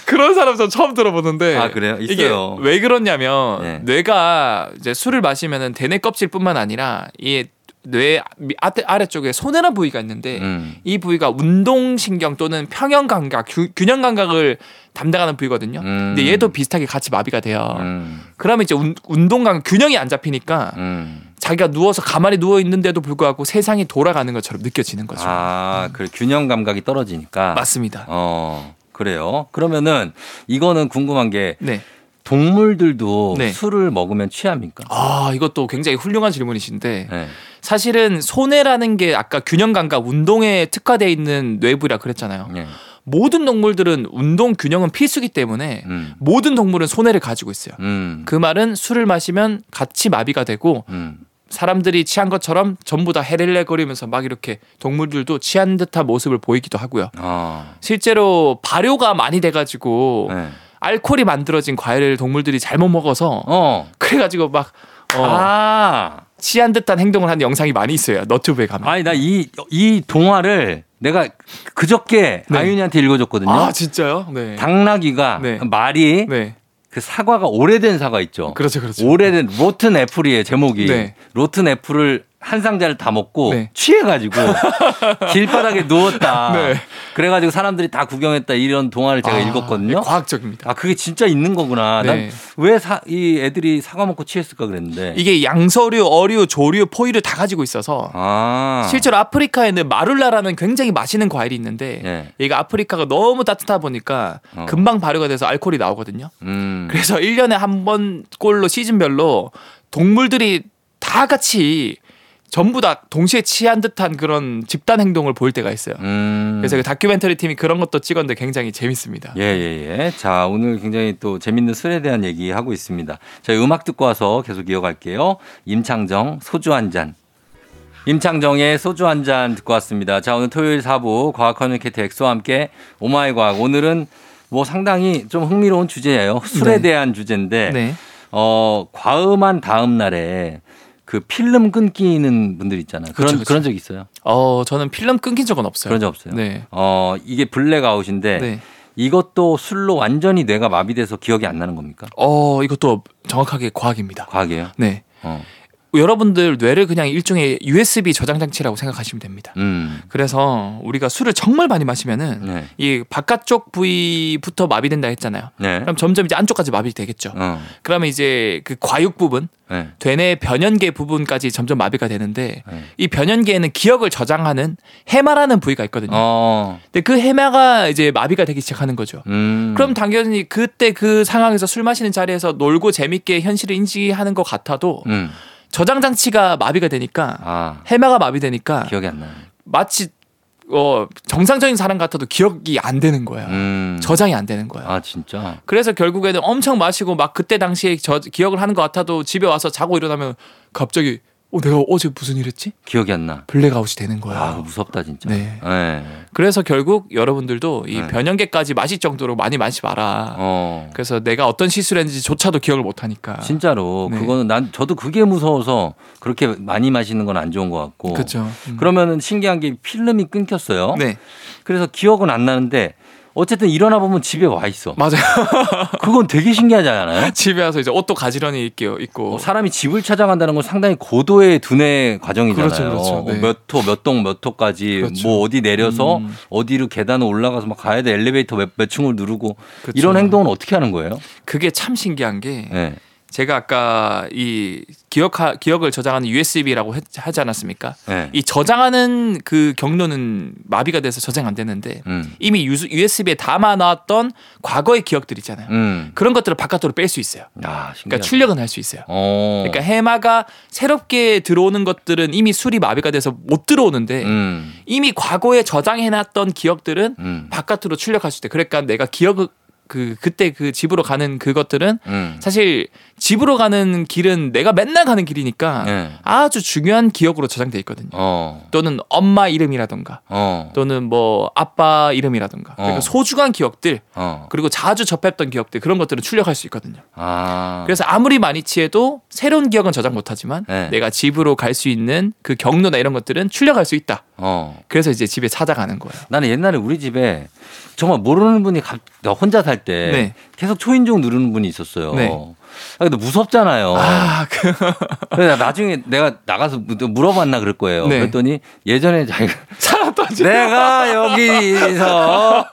그, 런 사람 저 처음 들어보는데. 아, 그래요? 있어요. 이게 왜 그러냐면 네. 뇌가 이제 술을 마시면은 대뇌 껍질뿐만 아니라 이 뇌 아래 아래쪽에 손해란 부위가 있는데 음. 이 부위가 운동신경 또는 평형 감각, 규- 균형 감각을 담당하는 부위거든요. 음. 근데 얘도 비슷하게 같이 마비가 돼요. 음. 그러면 이제 운, 운동 감각 균형이 안 잡히니까 음. 자기가 누워서 가만히 누워 있는데도 불구하고 세상이 돌아가는 것처럼 느껴지는 거죠. 아, 그 균형 감각이 떨어지니까. 맞습니다. 어, 그래요. 그러면은 이거는 궁금한 게 네. 동물들도 네. 술을 먹으면 취합니까? 아, 이것도 굉장히 훌륭한 질문이신데 네. 사실은 손해라는 게 아까 균형 감각 운동에 특화되어 있는 뇌부라 그랬잖아요. 네. 모든 동물들은 운동 균형은 필수기 때문에 음. 모든 동물은 손해를 가지고 있어요. 음. 그 말은 술을 마시면 같이 마비가 되고 음. 사람들이 취한 것처럼 전부 다 헤렐레거리면서 막 이렇게 동물들도 취한 듯한 모습을 보이기도 하고요. 아. 실제로 발효가 많이 돼가지고 네. 알코올이 만들어진 과일을 동물들이 잘못 먹어서 어. 그래가지고 막 어, 아. 취한 듯한 행동을 하는 영상이 많이 있어요. 너튜브에 가면. 아니 나 이 이 동화를 내가 그저께 네. 아윤이한테 읽어줬거든요. 아 진짜요? 네. 당나귀가 네. 말이 네. 그 사과가 오래된 사과 있죠. 그렇죠, 그렇죠. 오래된 로튼 애플이에요 제목이. 네. 로튼 애플을 한 상자를 다 먹고 네. 취해가지고 (laughs) 길바닥에 누웠다. 네. 그래가지고 사람들이 다 구경했다 이런 동화를 제가 아, 읽었거든요. 네, 과학적입니다. 아 그게 진짜 있는 거구나. 네. 난왜이 애들이 사과 먹고 취했을까 그랬는데. 이게 양서류, 어류, 조류, 포유를 다 가지고 있어서 아. 실제로 아프리카에는 마룰라라는 굉장히 맛있는 과일이 있는데 네. 얘가 아프리카가 너무 따뜻하다 보니까 어. 금방 발효가 돼서 알코올이 나오거든요. 음. 그래서 1년에 한 번 꼴로 시즌별로 동물들이 다 같이 전부 다 동시에 취한 듯한 그런 집단 행동을 볼 때가 있어요. 음. 그래서 그 다큐멘터리 팀이 그런 것도 찍었는데 굉장히 재밌습니다. 예, 예, 예. 자, 오늘 굉장히 또 재밌는 술에 대한 얘기 하고 있습니다. 저희 음악 듣고 와서 계속 이어갈게요. 임창정, 소주 한 잔. 임창정의 소주 한 잔 듣고 왔습니다. 자, 오늘 토요일 4부 과학 커뮤니케이터 엑소와 함께 오마이 과학. 오늘은 뭐 상당히 좀 흥미로운 주제예요. 술에 네. 대한 주제인데, 네. 어, 과음한 다음 날에 그 필름 끊기는 분들 있잖아요. 그런, 그쵸, 그쵸. 그런 적 있어요? 어, 저는 필름 끊긴 적은 없어요. 그런 적 없어요. 네. 어, 이게 블랙아웃인데, 네. 이것도 술로 완전히 뇌가 마비돼서 기억이 안 나는 겁니까? 어, 이것도 정확하게 과학입니다. 과학이에요? 네. 어. 여러분들 뇌를 그냥 일종의 USB 저장 장치라고 생각하시면 됩니다. 음. 그래서 우리가 술을 정말 많이 마시면은 네. 이 바깥쪽 부위부터 마비된다 했잖아요. 네. 그럼 점점 이제 안쪽까지 마비되겠죠. 어. 그러면 이제 그 과육 부분, 네. 되뇌 변연계 부분까지 점점 마비가 되는데 네. 이 변연계에는 기억을 저장하는 해마라는 부위가 있거든요. 어. 근데 그 해마가 이제 마비가 되기 시작하는 거죠. 음. 그럼 당연히 그때 그 상황에서 술 마시는 자리에서 놀고 재밌게 현실을 인지하는 것 같아도 음. 저장 장치가 마비가 되니까 아. 해마가 마비되니까 기억이 안 나요. 마치 어 정상적인 사람 같아도 기억이 안 되는 거야. 음. 저장이 안 되는 거야. 아, 진짜. 그래서 결국에는 엄청 마시고 막 그때 당시에 저 기억을 하는 것 같아도 집에 와서 자고 일어나면 갑자기 어 내가 어제 무슨 일 했지? 기억이 안 나. blackout이 되는 거야. 아, 무섭다 진짜. 네. 네. 그래서 결국 여러분들도 이 네. 변연계까지 마실 정도로 많이 마시 마라. 어. 그래서 내가 어떤 실수를 했는지조차도 기억을 못 하니까. 진짜로 네. 그거는 난 저도 그게 무서워서 그렇게 많이 마시는 건 안 좋은 것 같고. 그렇죠. 음. 그러면은 신기한 게 필름이 끊겼어요. 네. 그래서 기억은 안 나는데 어쨌든 일어나 보면 집에 와 있어. 맞아요. (laughs) 그건 되게 신기하잖아요. 집에 와서 이제 옷도 가지런히 입고 있고. 어, 사람이 집을 찾아간다는 건 상당히 고도의 두뇌 과정이잖아요. 그렇죠, 그렇죠. 네. 몇 호, 몇 동, 몇 호까지 그렇죠. 뭐 어디 내려서 음. 어디로 계단을 올라가서 막 가야 돼 엘리베이터 몇, 몇 층을 누르고. 이런 행동은 어떻게 하는 거예요? 그게 참 신기한 게 네. 제가 아까 이 기억 기억을 저장하는 USB라고 하지 않았습니까? 네. 이 저장하는 그 경로는 마비가 돼서 저장 안 되는데 음. 이미 USB에 담아 놨던 과거의 기억들 있잖아요. 음. 그런 것들을 바깥으로 뺄 수 있어요. 아. 그러니까 출력은 할 수 있어요. 어. 그러니까 해마가 새롭게 들어오는 것들은 이미 술이 마비가 돼서 못 들어오는데 음. 이미 과거에 저장해놨던 기억들은 음. 바깥으로 출력할 수 있대. 그러니까 내가 기억 그 그때 그 집으로 가는 그것들은 음. 사실 집으로 가는 길은 내가 맨날 가는 길이니까 네. 아주 중요한 기억으로 저장돼 있거든요. 어. 또는 엄마 이름이라던가 어. 또는 뭐 아빠 이름이라던가 그러니까 어. 소중한 기억들 어. 그리고 자주 접했던 기억들 그런 것들은 출력할 수 있거든요. 아. 그래서 아무리 많이 취해도 새로운 기억은 저장 못하지만 네. 내가 집으로 갈 수 있는 그 경로나 이런 것들은 출력할 수 있다. 어. 그래서 이제 집에 찾아가는 거예요. 나는 옛날에 우리 집에 정말 모르는 분이 갑, 나 혼자 살때 네. 계속 초인종 누르는 분이 있었어요. 네. 아, 근데 무섭잖아요. 아, 그, (laughs) 그래서 나중에 내가 나가서 또 물어봤나 그럴 거예요. 네. 그랬더니 예전에 자기가. (laughs) 내가 여기서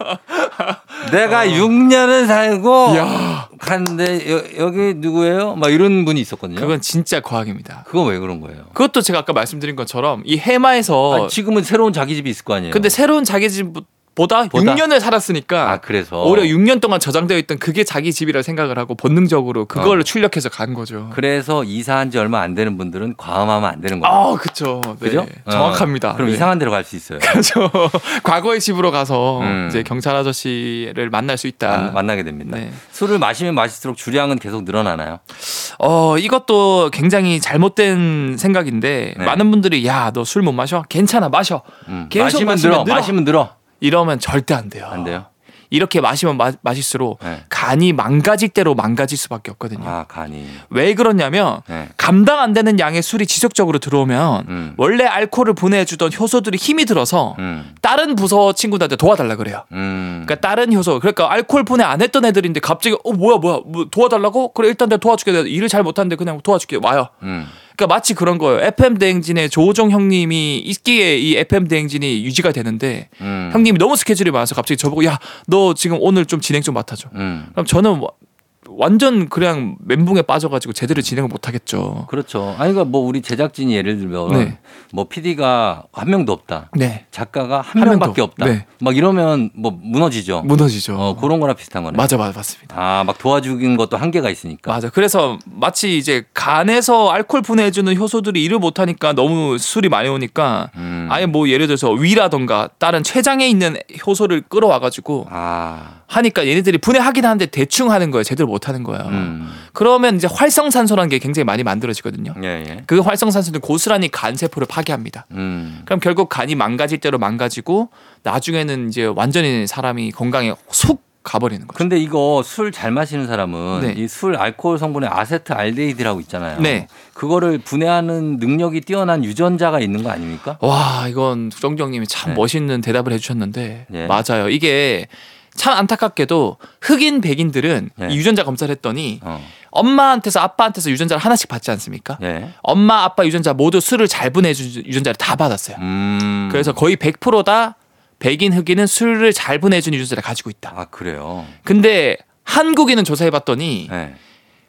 내가 6년을 살고 야, 갔는데 여, 기 누구예요? 막 이런 분이 있었거든요. 그건 진짜 과학입니다. 그건 왜 그런 거예요? 그것도 제가 아까 말씀드린 것처럼 이 해마에서 아, 지금은 새로운 자기 집이 있을 거 아니에요. 근데 새로운 자기 집 보다, 보다? 6년을 살았으니까 아 그래서 오히려 6년 동안 저장되어 있던 그게 자기 집이라 생각을 하고 본능적으로 그걸 어. 출력해서 간 거죠. 그래서 이사한 지 얼마 안 되는 분들은 과음하면 안 되는 거예요. 아. 네. 그죠? 정확합니다. 어, 그럼 네. 이상한 데로 갈 수 있어요. (laughs) 그렇죠. 과거의 집으로 가서 음. 이제 경찰 아저씨를 만날 수 있다. 만, 만나게 됩니다. 네. 술을 마시면 마실수록 주량은 계속 늘어나나요? 어, 이것도 굉장히 잘못된 생각인데 네. 많은 분들이 야, 너 술 못 마셔? 괜찮아, 마셔. 음. 계속 마시면 마시면 늘어, 늘어. 마시면 늘어. 이러면 절대 안 돼요. 안 돼요? 이렇게 마시면 마, 마실수록 네. 간이 망가질 대로 망가질 수밖에 없거든요. 아 간이. 왜 그러냐면 네. 감당 안 되는 양의 술이 지속적으로 들어오면 음. 원래 알코올을 보내주던 효소들이 힘이 들어서 음. 다른 부서 친구들한테 도와달라 그래요. 음. 그러니까 다른 효소, 그러니까 알코올 분해 안 했던 애들인데 갑자기 어 뭐야 뭐야 뭐 도와달라고? 그래 일단 내가 도와줄게. 내가 일을 잘 못하는데 그냥 도와줄게. 와요. 음. 그러니까 마치 그런 거예요. FM 대행진의 조호정 형님이 있기에 이 FM 대행진이 유지가 되는데 음. 형님이 너무 스케줄이 많아서 갑자기 저보고 야 너 지금 오늘 좀 진행 좀 맡아줘. 음. 그럼 저는 와- 완전 그냥 멘붕에 빠져가지고 제대로 진행을 못하겠죠. 그렇죠. 아니 그러니까 뭐 우리 제작진이 예를 들면 네. 뭐 PD가 한 명도 없다. 네. 작가가 한, 한 명밖에. 없다. 네. 막 이러면 뭐 무너지죠. 무너지죠. 어, 그런 거나 비슷한 거네. 맞아, 맞아, 맞습니다. 아, 막 도와주긴 것도 한계가 있으니까. 맞아. 그래서 마치 이제 간에서 알코올 분해해주는 효소들이 일을 못하니까 너무 술이 많이 오니까 음. 아예 뭐 예를 들어서 위라던가 다른 췌장에 있는 효소를 끌어와가지고 아. 하니까 얘네들이 분해하긴 하는데 대충 하는 거예요. 제대로 못 하는 거예요. 음. 그러면 이제 활성산소라는 게 굉장히 많이 만들어지거든요. 예, 예. 그 활성산소는 고스란히 간 세포를 파괴합니다. 음. 그럼 결국 간이 망가질 대로 망가지고 나중에는 이제 완전히 사람이 건강에 속 가버리는 거죠. 근데 이거 술 잘 마시는 사람은 네. 이술 알코올 성분에 아세트 알데히드라고 있잖아요. 네. 그거를 분해하는 능력이 뛰어난 유전자가 있는 거 아닙니까? 와 이건 정정님이 참 네. 멋있는 대답을 해주셨는데 예. 맞아요. 이게 참 안타깝게도 흑인 백인들은 네. 이 유전자 검사를 했더니 어. 엄마한테서 아빠한테서 유전자를 하나씩 받지 않습니까? 예. 엄마 아빠 유전자 모두 술을 잘 분해준 유전자를 다 받았어요. 음. 그래서 거의 100%다 백인 흑인은 술을 잘 분해준 유전자를 가지고 있다. 아, 그래요. 근데 한국인은 조사해 봤더니 네.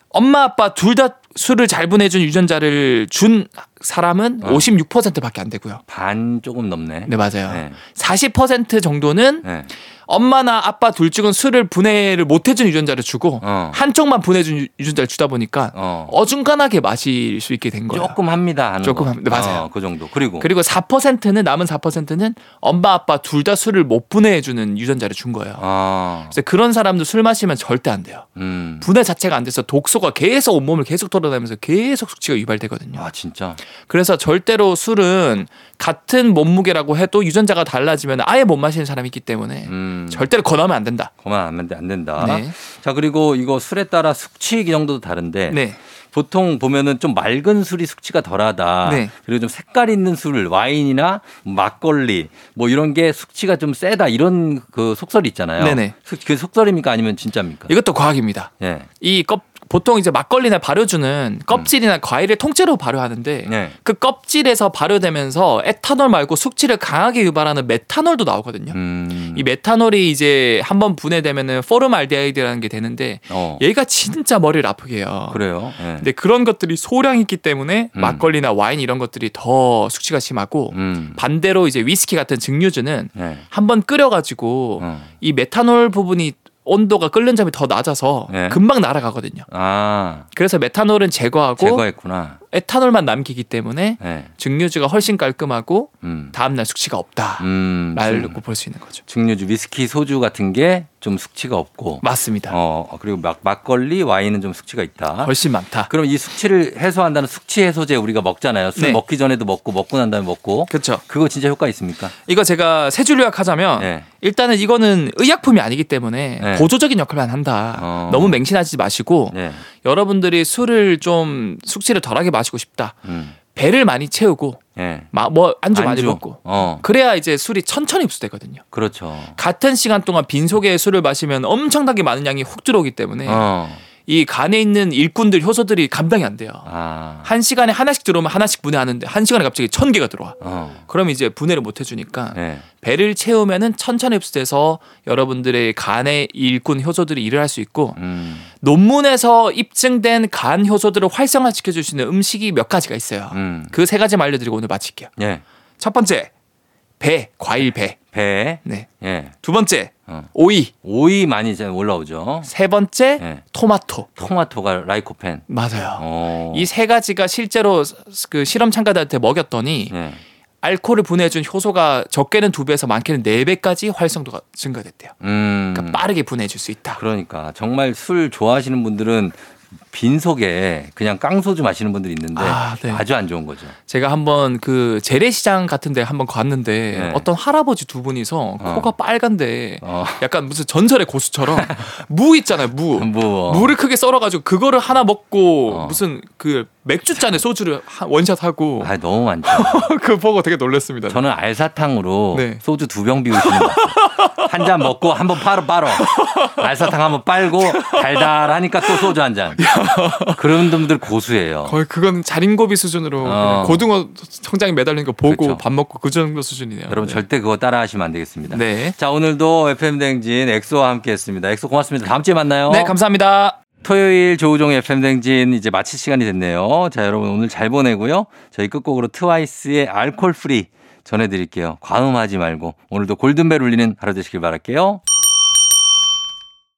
엄마 아빠 둘 다 술을 잘 분해준 유전자를 준 사람은 어. 56%밖에 안 되고요. 반 조금 넘네. 네 맞아요. 네. 40% 정도는 네. 엄마나 아빠 둘 중은 술을 분해를 못 해준 유전자를 주고 어. 한쪽만 분해준 유- 유전자를 주다 보니까 어. 어중간하게 마실 수 있게 된 거예요. 조금 합니다. 조금 거. 합니다. 맞아요. 어, 그 정도. 그리고 그리고 4%는 남은 4%는 엄마 아빠 둘 다 술을 못 분해해주는 유전자를 준 거예요. 아. 그래서 그런 사람도 술 마시면 절대 안 돼요. 음. 분해 자체가 안 돼서 독소가 계속 온몸을 계속 돌아 다니면서 계속 숙취가 유발되거든요. 아, 진짜. 그래서 절대로 술은 같은 몸무게라고 해도 유전자가 달라지면 아예 못 마시는 사람이 있기 때문에 음. 절대로 권하면 안 된다. 그만 안, 된다. 네. 자, 그리고 이거 술에 따라 숙취 정도도 다른데 네. 보통 보면은 좀 맑은 술이 숙취가 덜하다. 네. 그리고 좀 색깔 있는 술, 와인이나 막걸리 뭐 이런 게 숙취가 좀 세다 이런 그 속설이 있잖아요. 네네. 속- 그 속설입니까 아니면 진짜입니까? 이것도 과학입니다. 예. 이 껍, 보통 이제 막걸리나 발효주는 껍질이나 과일을 통째로 발효하는데 음. 네. 그 껍질에서 발효되면서 에탄올 말고 숙취를 강하게 유발하는 메탄올도 나오거든요. 음. 이 메탄올이 이제 한번 분해되면은 포름알데하이드라는 게 되는데 어. 얘가 진짜 머리를 아프게 해요. 그래요. 예. 근데 그런 것들이 소량이 있기 때문에 음. 막걸리나 와인 이런 것들이 더 숙취가 심하고 음. 반대로 이제 위스키 같은 증류주는 예. 한번 끓여가지고 어. 이 메탄올 부분이 온도가 끓는 점이 더 낮아서 네. 금방 날아가거든요. 아, 그래서 메탄올은 제거하고 제거했구나. 에탄올만 남기기 때문에 예. 증류주가 훨씬 깔끔하고 음. 다음날 숙취가 없다. 음. 말고 볼 수 있는 거죠. 증류주, 위스키, 소주 같은 게 좀 숙취가 없고. 맞습니다. 어, 그리고 막 막걸리, 와인은 좀 숙취가 있다. 훨씬 많다. 그럼 이 숙취를 해소한다는 숙취 해소제 우리가 먹잖아요. 술 네. 먹기 전에도 먹고 먹고 난 다음에 먹고. 그렇죠. 그거 진짜 효과 있습니까? 이거 제가 세 줄 요약하자면 네. 일단은 이거는 의약품이 아니기 때문에 네. 보조적인 역할만 한다. 어. 너무 맹신하지 마시고 네. 여러분들이 술을 좀 숙취를 덜하게 마시 고 싶다. 음. 배를 많이 채우고 예. 마- 뭐 안주 많이 안주. 먹고 어. 그래야 이제 술이 천천히 흡수되거든요. 그렇죠. 같은 시간 동안 빈 속에 술을 마시면 엄청나게 많은 양이 훅 들어오기 때문에 어. 이 간에 있는 일꾼들 효소들이 감당이 안 돼요. 아. 한 시간에 하나씩 들어오면 하나씩 분해하는데 한 시간에 갑자기 천 개가 들어와. 어. 그럼 이제 분해를 못 해주니까 네. 배를 채우면은 천천히 흡수돼서 여러분들의 간의 일꾼 효소들이 일을 할 수 있고 음. 논문에서 입증된 간 효소들을 활성화시켜 줄 수 있는 음식이 몇 가지가 있어요. 음. 그세 가지만 알려드리고 오늘 마칠게요. 예. 첫 번째 배, 과일 배. 배. 네. 예. 두 번째, 어. 오이. 오이 많이 이제 올라오죠. 세 번째, 예. 토마토. 토마토가 라이코펜. 맞아요. 어. 이세 가지가 실제로 그 실험 참가자한테 먹였더니 예. 알코올을 분해해준 효소가 적게는 두 배에서 많게는 네 배까지 활성도가 증가됐대요. 음. 그러니까 빠르게 분해해줄 수 있다. 그러니까 정말 술 좋아하시는 분들은 빈속에 그냥 깡소주 마시는 분들이 있는데 아, 네. 아주 안 좋은 거죠. 제가 한번 그 재래시장 같은 데 한번 갔는데 네. 어떤 할아버지 두 분이서 어. 코가 빨간데 어. 약간 무슨 전설의 고수처럼 (laughs) 무 있잖아요 무 뭐 무를 크게 썰어 가지고 그거를 하나 먹고 어. 무슨 그 맥주잔에 소주를 한- 원샷 하고 아 너무 많죠. (laughs) 그거 보고 되게 놀랐습니다. 저는 알사탕으로 네. 소주 두 병 비우시는 거 한 잔 먹고 한번 빨어 빨어 알사탕 한번 빨고 달달하니까 또 소주 한 잔. (laughs) 그런 분들 고수예요. 거의 그건 자린고비 수준으로 어. 고등어 천장에 매달린 거 보고 그렇죠. 밥 먹고 그 정도 수준이네요. 여러분 네. 절대 그거 따라 하시면 안 되겠습니다. 네. 자 오늘도 FM 댕진 엑소와 함께 했습니다. 엑소 고맙습니다. 다음 주에 만나요. 네 감사합니다. 토요일 조우종의 FM 댕진 이제 마칠 시간이 됐네요. 자, 여러분 오늘 잘 보내고요. 저희 끝곡으로 트와이스의 Alcohol-Free 전해드릴게요. 과음하지 말고 오늘도 골든벨 울리는 하루 되시길 바랄게요.